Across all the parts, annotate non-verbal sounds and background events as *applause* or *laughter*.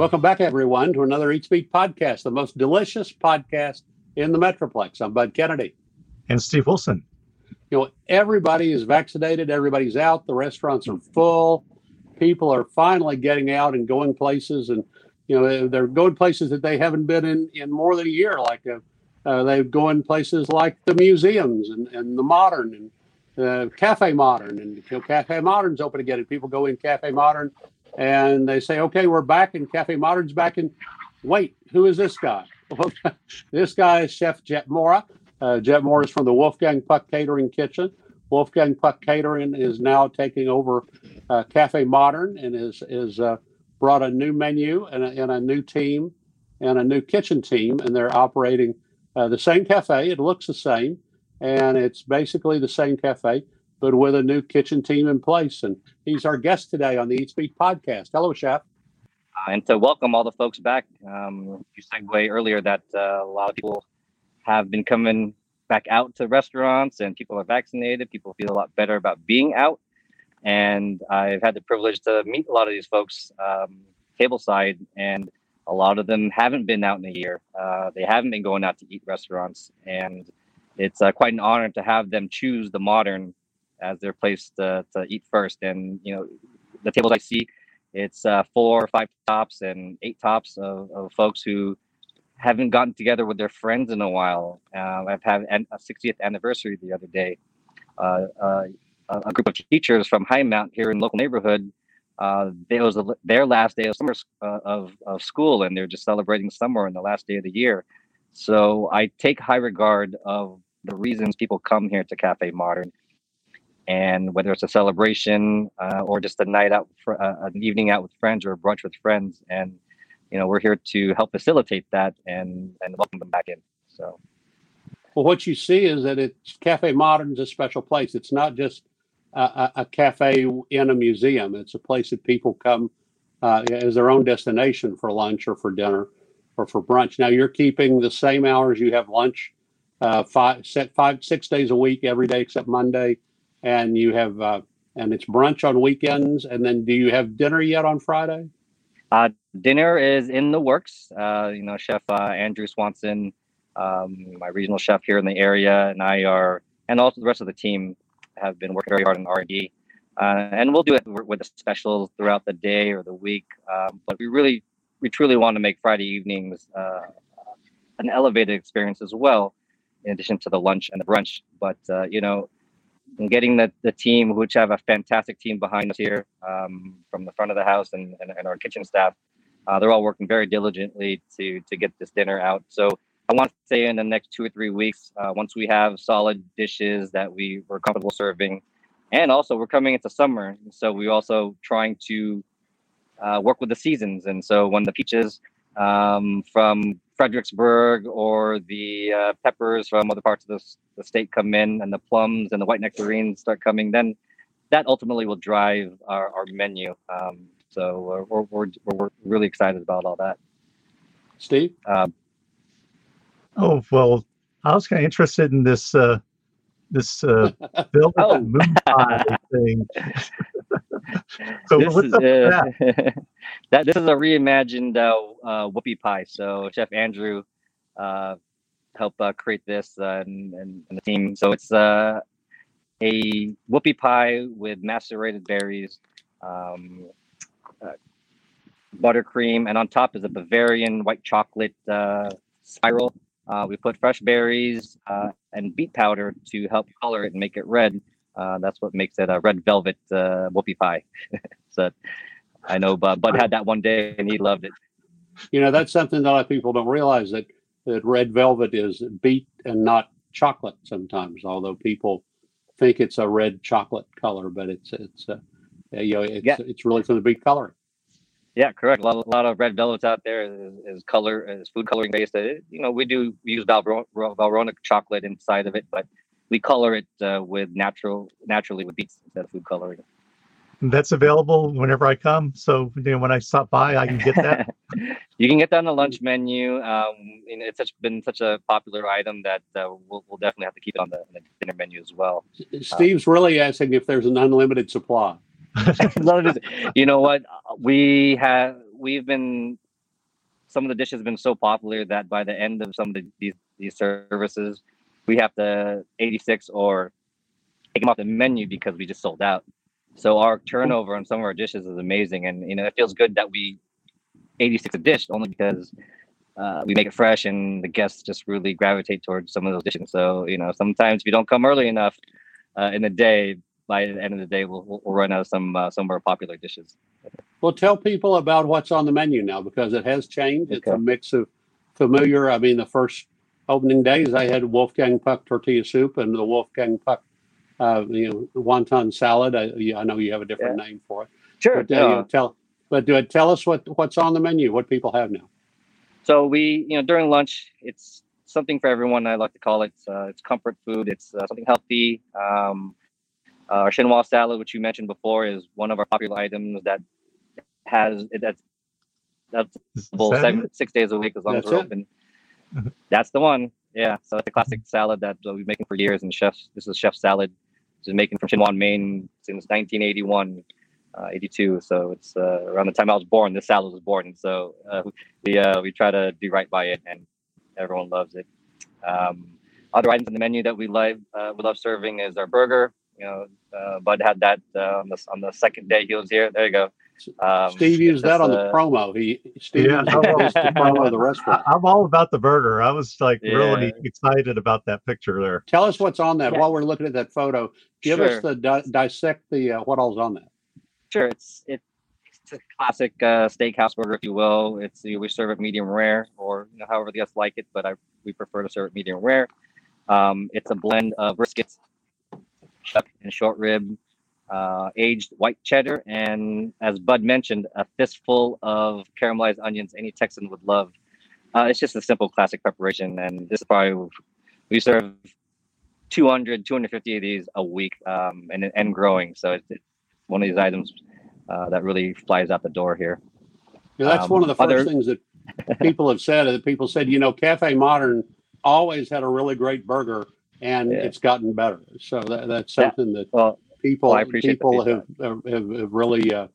Welcome back, everyone, to another Eats Beat podcast, the most delicious podcast in the Metroplex. I'm Bud Kennedy. And Steve Wilson. You know, everybody is vaccinated, everybody's out, the restaurants are full. People are finally getting out and going places, and, you know, they're going places that they haven't been in in more than a year. Like uh, uh, they go in places like the museums and, and the modern and uh, Cafe Modern. And you know, Cafe Modern's open again, and people go in Cafe Modern and they say, okay, we're back and Cafe Modern's back. And wait, who is this guy? *laughs* this guy is Chef Jet Mora. Uh, Jet Mora is from the Wolfgang Puck Catering Kitchen. Wolfgang Puck Catering is now taking over uh, Cafe Modern and is is uh, brought a new menu and a, and a, new team and a new kitchen team, and they're operating uh, the same cafe. It looks the same, and it's basically the same cafe, but with a new kitchen team in place. And he's our guest today on the Eats Beat podcast. Hello, Chef. Uh, and to welcome all the folks back. Um, you segued earlier that uh, a lot of people have been coming back out to restaurants and people are vaccinated. People feel a lot better about being out. And I've had the privilege to meet a lot of these folks um, tableside, and a lot of them haven't been out in a year. Uh, they haven't been going out to eat restaurants. And it's uh, quite an honor to have them choose the modern as their place to, to eat first. And you know, the tables I see, it's uh, four or five tops and eight tops of, of folks who haven't gotten together with their friends in a while. Uh, I've had a 60th anniversary the other day. Uh, uh, a group of teachers from Hi Mount here in local neighborhood. Uh, it was a, their last day of summer uh, of, of school, and they're just celebrating summer in the last day of the year. So I take high regard of the reasons people come here to Cafe Modern and whether it's a celebration uh, or just a night out for uh, an evening out with friends or a brunch with friends. And you know we're here to help facilitate that and and welcome them back in so. Well what you see is that it's cafe modern's a special place. It's not just a, a cafe in a museum. It's a place that people come uh, as their own destination for lunch or for dinner or for brunch. Now you're keeping the same hours you have lunch uh, five set five six days a week every day except monday and you have uh, and it's brunch on weekends. And then do you have dinner yet on Friday? Uh, dinner is in the works. Uh, you know, Chef uh, Andrew Swanson, um, my regional chef here in the area, and I are, and also the rest of the team have been working very hard on R and D. Uh, and we'll do it with the specials throughout the day or the week. Um, but we really, we truly want to make Friday evenings uh, an elevated experience as well, in addition to the lunch and the brunch. But uh, you know, and getting the, the team, which have a fantastic team behind us here um, from the front of the house and, and, and our kitchen staff. Uh, they're all working very diligently to to get this dinner out. So I want to say in the next two or three weeks, uh, once we have solid dishes that we were comfortable serving, and also we're coming into summer, so we're also trying to uh, work with the seasons. And so when the peaches um, from Fredericksburg or the uh, peppers from other parts of the, the state come in and the plums and the white nectarines start coming, then that ultimately will drive our, our menu. Um, so we're, we're, we're, really excited about all that. Steve? Um, oh, well, I was kind of interested in this uh, this uh, *laughs* velvet oh. moon pie *laughs* thing. *laughs* so this is, uh, that? *laughs* that? This is a reimagined uh, uh, whoopie pie. So Chef Andrew uh, helped uh, create this uh, and, and, and, the team. So it's uh, a whoopie pie with macerated berries, um, uh, buttercream, and on top is a Bavarian white chocolate uh, spiral. Uh, we put fresh berries uh, and beet powder to help color it and make it red. Uh, that's what makes it a red velvet uh, whoopie pie. *laughs* so I know Bud, Bud had that one day and he loved it. You know, that's something that a lot of people don't realize that, that red velvet is beet and not chocolate sometimes, although people think it's a red chocolate color, but it's, it's, uh, you know, it's, yeah. it's really from the beet coloring. Yeah, correct. A lot, a lot of red velvets out there is, is color is food coloring based. You know, we do use Valrhona chocolate inside of it, but we color it uh, with natural naturally with beets instead of food coloring. That's available whenever I come. So you know, when I stop by, I can get that. *laughs* you can get that on the lunch menu. Um, it's such, been such a popular item that uh, we'll, we'll, definitely have to keep it on the, the dinner menu as well. Steve's um, really asking if there's an unlimited supply. *laughs* you know what? We have we've been some of the dishes have been so popular that by the end of some of the, these these services, we have to 86 or take them off the menu because we just sold out. So our turnover on some of our dishes is amazing, and you know it feels good that we 86 a dish only because uh, we make it fresh and the guests just really gravitate towards some of those dishes. So you know sometimes if you don't come early enough uh, in the day, by the end of the day we'll, we'll run out of some uh, some of our popular dishes. Well, tell people about what's on the menu now because it has changed. It's a mix of familiar. I mean, the first opening days I had Wolfgang Puck tortilla soup and the Wolfgang Puck, uh, you know, wonton salad. I, I know you have a different name for it. Sure. But, uh, you know, tell, but uh, tell us what what's on the menu. What people have now. So we, you know, during lunch, it's something for everyone. I like to call it. Uh, it's comfort food. It's uh, something healthy. Um, uh, our chinois salad, which you mentioned before, is one of our popular items that has it, that's that's Is that six days a week as long That's as we're it? open. That's the one. Yeah. So it's a classic salad that we've been making for years, and chefs. This is chef salad. It's making from Chinois, Main since 1981. Uh, 82 so it's uh, around the time i was born this salad was born so uh, we uh, we try to do right by it and everyone loves it um, other items on the menu that we love uh, we love serving is our burger you know uh, bud had that on the on the second day he was here there you go um, Steve used that it's, on the promo. He Steve Yeah, used no, well- this to promo the I, restaurant. I'm all about the burger. I was like really excited about that picture there. Tell us what's on that Yeah. while we're looking at that photo. Give Sure. us the di- dissect the uh, what all's on that. Sure, it's it's a classic uh, steakhouse burger, if you will. It's we serve it medium rare, or you know, however the guests like it, but I we prefer to serve it medium rare. Um, it's a blend of brisket, chuck, and short rib, uh, aged white cheddar, and as Bud mentioned, a fistful of caramelized onions. Any Texan would love. Uh, it's just a simple classic preparation, and this is probably we serve 200, 250 of these a week, um, and and growing. So it's, it's one of these items uh, that really flies out the door here. Yeah, that's Um, one of the first other- things that *laughs* people have said. That people said, you know, Cafe Modern always had a really great burger, and Yeah. it's gotten better. So that, that's Yeah. something that Well, people Well, I appreciate people have, have have really uh,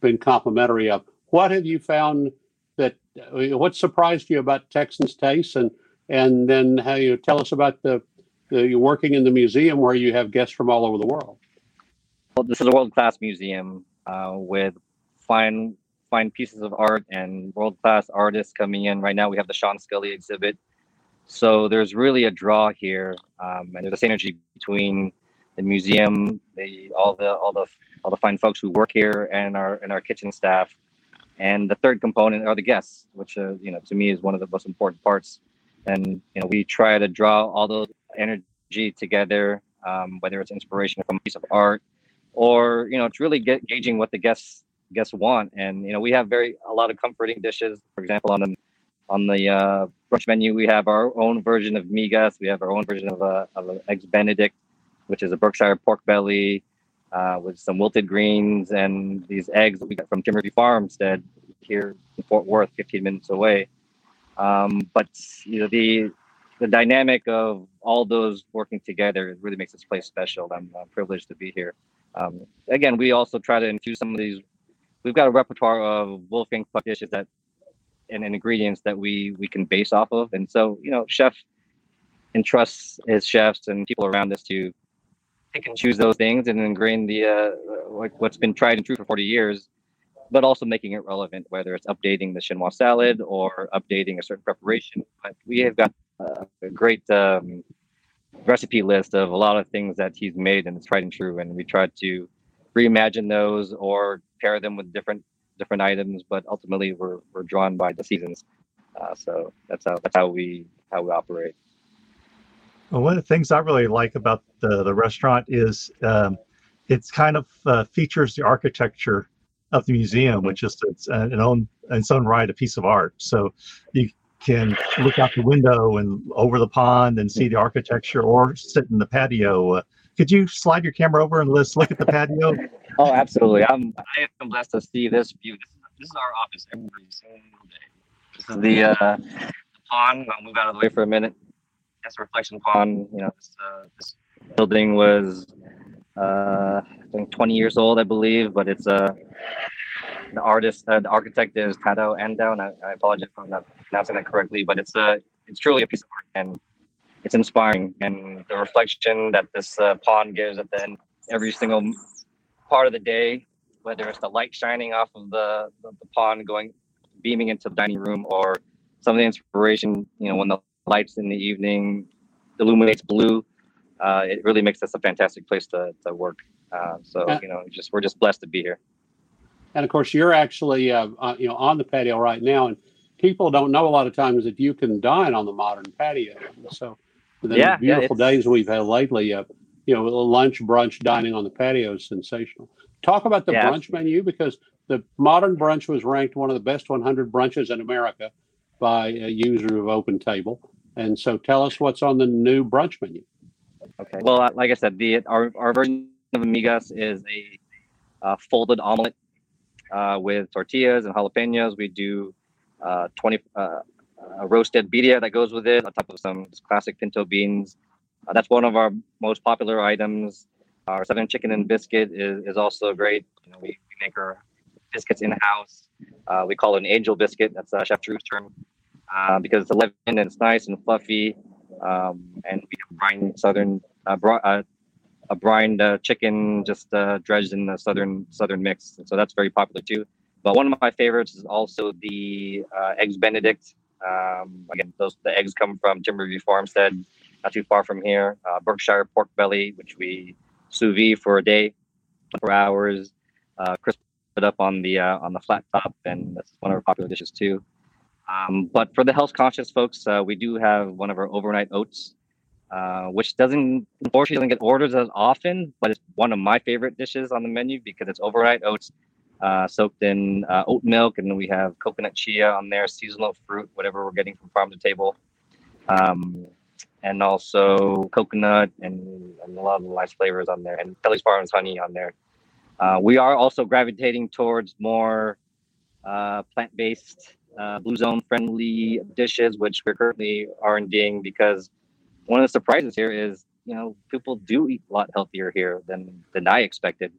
been complimentary of. What have you found that uh, what surprised you about Texans' taste, and and then how you tell us about the, the you're working in the museum where you have guests from all over the world. well, this is a world class museum uh, with fine fine pieces of art and world class artists coming in. Right now, we have the Sean Scully exhibit. So there's really a draw here, um, and there's a synergy between the museum, the all the all the all the fine folks who work here, and our and our kitchen staff. And the third component are the guests, which uh, you know to me is one of the most important parts. And you know we try to draw all those energy together, um, whether it's inspiration from a piece of art, or you know it's really get, gauging what the guests guests want. And you know we have very a lot of comforting dishes. For example, on the on the uh, brunch menu, we have our own version of migas. We have our own version of a of eggs Benedict, which is a Berkshire pork belly uh, with some wilted greens and these eggs that we got from Timberview Farmstead here in Fort Worth, 15 minutes away. Um, but you know the the dynamic of all those working together really makes this place special. I'm, uh privileged to be here. Um, again, we also try to infuse some of these. We've got a repertoire of Wolfgang Puck dishes that and, and ingredients that we we can base off of, and so you know, chef entrusts his chefs and people around us to pick and choose those things and ingrain the uh, like what's been tried and true for 40 years but also making it relevant whether it's updating the chinois salad or updating a certain preparation. But we have got uh, a great um, recipe list of a lot of things that he's made and it's tried and true and we try to reimagine those or pair them with different different items but ultimately we're, we're drawn by the seasons. Uh, so that's how that's how we how we operate Well, one of the things I really like about the, the restaurant is um, it's kind of uh, features the architecture of the museum, which is its, uh, an own, its own right a piece of art. So you can look out the window and over the pond and see the architecture or sit in the patio. Uh, could you slide your camera over and let's look at the patio? *laughs* Oh, absolutely. I'm I am blessed to see this view. This is, this is our office every single day. This is the uh, pond. I'll move out of the way for a minute. That's a reflection pond. You know, this, uh, this building was uh, I think 20 years old, I believe, but it's uh, the artist, uh, the architect is Tadao Ando, and I, I apologize if I'm not pronouncing that correctly, but it's a it's truly a piece of art and it's inspiring. And the reflection that this uh, pond gives at the end every single part of the day, whether it's the light shining off of the, the, the pond going beaming into the dining room or some of the inspiration, you know, when the lights in the evening illuminates blue, uh, it really makes this a fantastic place to, to work. Uh, so, you know, just we're just blessed to be here. And of course, you're actually, uh, uh, you know, on the patio right now, and people don't know a lot of times that you can dine on the modern patio. So, the Yeah, yeah, beautiful it's- days we've had lately, uh, you know, lunch, brunch, dining on the patio is sensational. Talk about the Yeah, brunch menu because the modern brunch was ranked one of the best 100 brunches in America by a user of Open Table. And so, tell us what's on the new brunch menu. Okay. Well, like I said, the our, our version of a migas is a uh, folded omelet uh, with tortillas and jalapenos. We do uh, 20 uh, roasted birria that goes with it on top of some classic pinto beans. That's one of our most popular items. Our southern chicken and biscuit is, is also great. You know, we, we make our biscuits in house. We call it an angel biscuit. That's Chef Drew's term uh, because it's 11 and it's nice and fluffy. Um, and we have brine southern uh, bri- uh, a brined uh, chicken just uh, dredged in the southern southern mix. And So that's very popular too. But one of my favorites is also the uh, eggs Benedict. Um, again, those the eggs come from Timberview Farmstead, not too far from here. Uh, Berkshire pork belly, which we sous vide for a day, for hours, uh, crisp it up on the on the flat top, and that's one of our popular dishes too. Um, but for the health conscious folks, uh, we do have one of our overnight oats, uh, which doesn't unfortunately doesn't get orders as often, but it's one of my favorite dishes on the menu because it's overnight oats uh, soaked in uh, oat milk, and we have coconut chia on there, seasonal fruit, whatever we're getting from farm to table, um, and also coconut and, and a lot of nice flavors on there, and Kelly's Farms honey on there. Uh, we are also gravitating towards more uh, plant-based, uh, blue zone friendly dishes, which we're currently R&Ding because one of the surprises here is, you know, people do eat a lot healthier here than than I expected.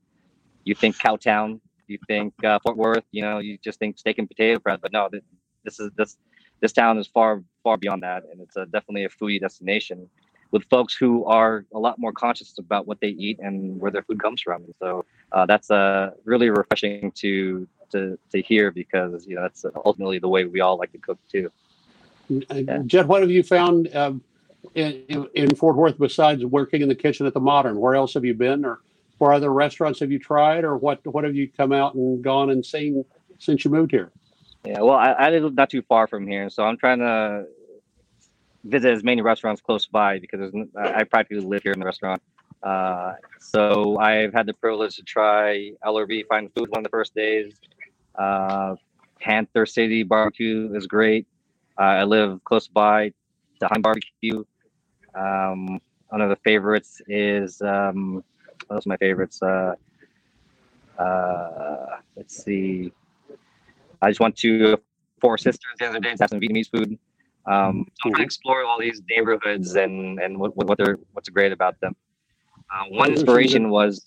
You think Cowtown, you think uh, Fort Worth, you know, you just think steak and potato bread, but no, th- this is this this town is far far beyond that, and it's a, definitely a foodie destination with folks who are a lot more conscious about what they eat and where their food comes from. So uh, that's uh, really refreshing to to to hear because you know that's ultimately the way we all like to cook too. Uh, Jed, what have you found um, in, in, Fort Worth besides working in the kitchen at the Modern? Where else have you been, or where other restaurants have you tried, or what what have you come out and gone and seen since you moved here? Yeah, well, I, I live not too far from here, so I'm trying to visit as many restaurants close by because there's, n- I I practically live here in the restaurant. Uh, so I've had the privilege to try LRB Fine Food one of the first days. Uh, Panther City Barbecue is great. Uh, I live close by to Heim Barbecue. Um, one of the favorites is um, what else my favorites? Uh, uh, let's see. I just went to Four Sisters the other day to have some Vietnamese food. Um, so I'm gonna explore all these neighborhoods and and what what they're what's great about them. Uh, one inspiration was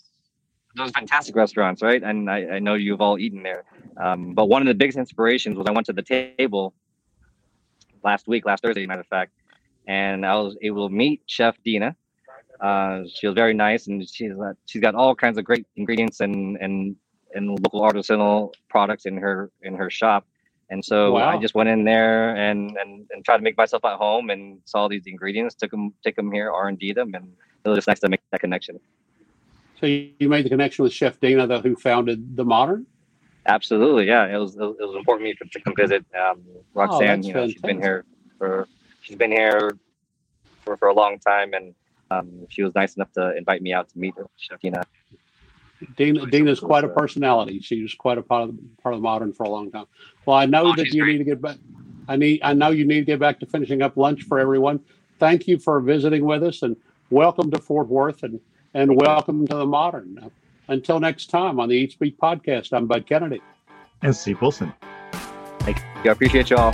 those fantastic restaurants, right? And I, I know you've all eaten there. Um, but one of the biggest inspirations was I went to the table last week, last Thursday, matter of fact, and I was able to meet Chef Dina. Uh, she was very nice, and she's uh, she's got all kinds of great ingredients and and and local artisanal products in her in her shop. And so I just went in there and, and and tried to make myself at home and saw these ingredients, took them take them here, R and D them, and it was just nice to make that connection. So you you made the connection with Chef Dana, the, who founded the Modern. Absolutely, yeah. It was it was important for me to come visit um, Roxanne. Oh, you know, she's been here for she's been here for, for a long time, and um, she was nice enough to invite me out to meet her, Chef Dana. Dina, Dina's quite a personality. She was quite a part of the, part of the Modern for a long time. Well, I know Oh, that you great. need to get back. I need. I know you need to get back to finishing up lunch for everyone. Thank you for visiting with us, and welcome to Fort Worth, and and welcome to the Modern. Until next time on the Eats Beat podcast, I'm Bud Kennedy. And Steve Wilson. Thank you. I appreciate you all.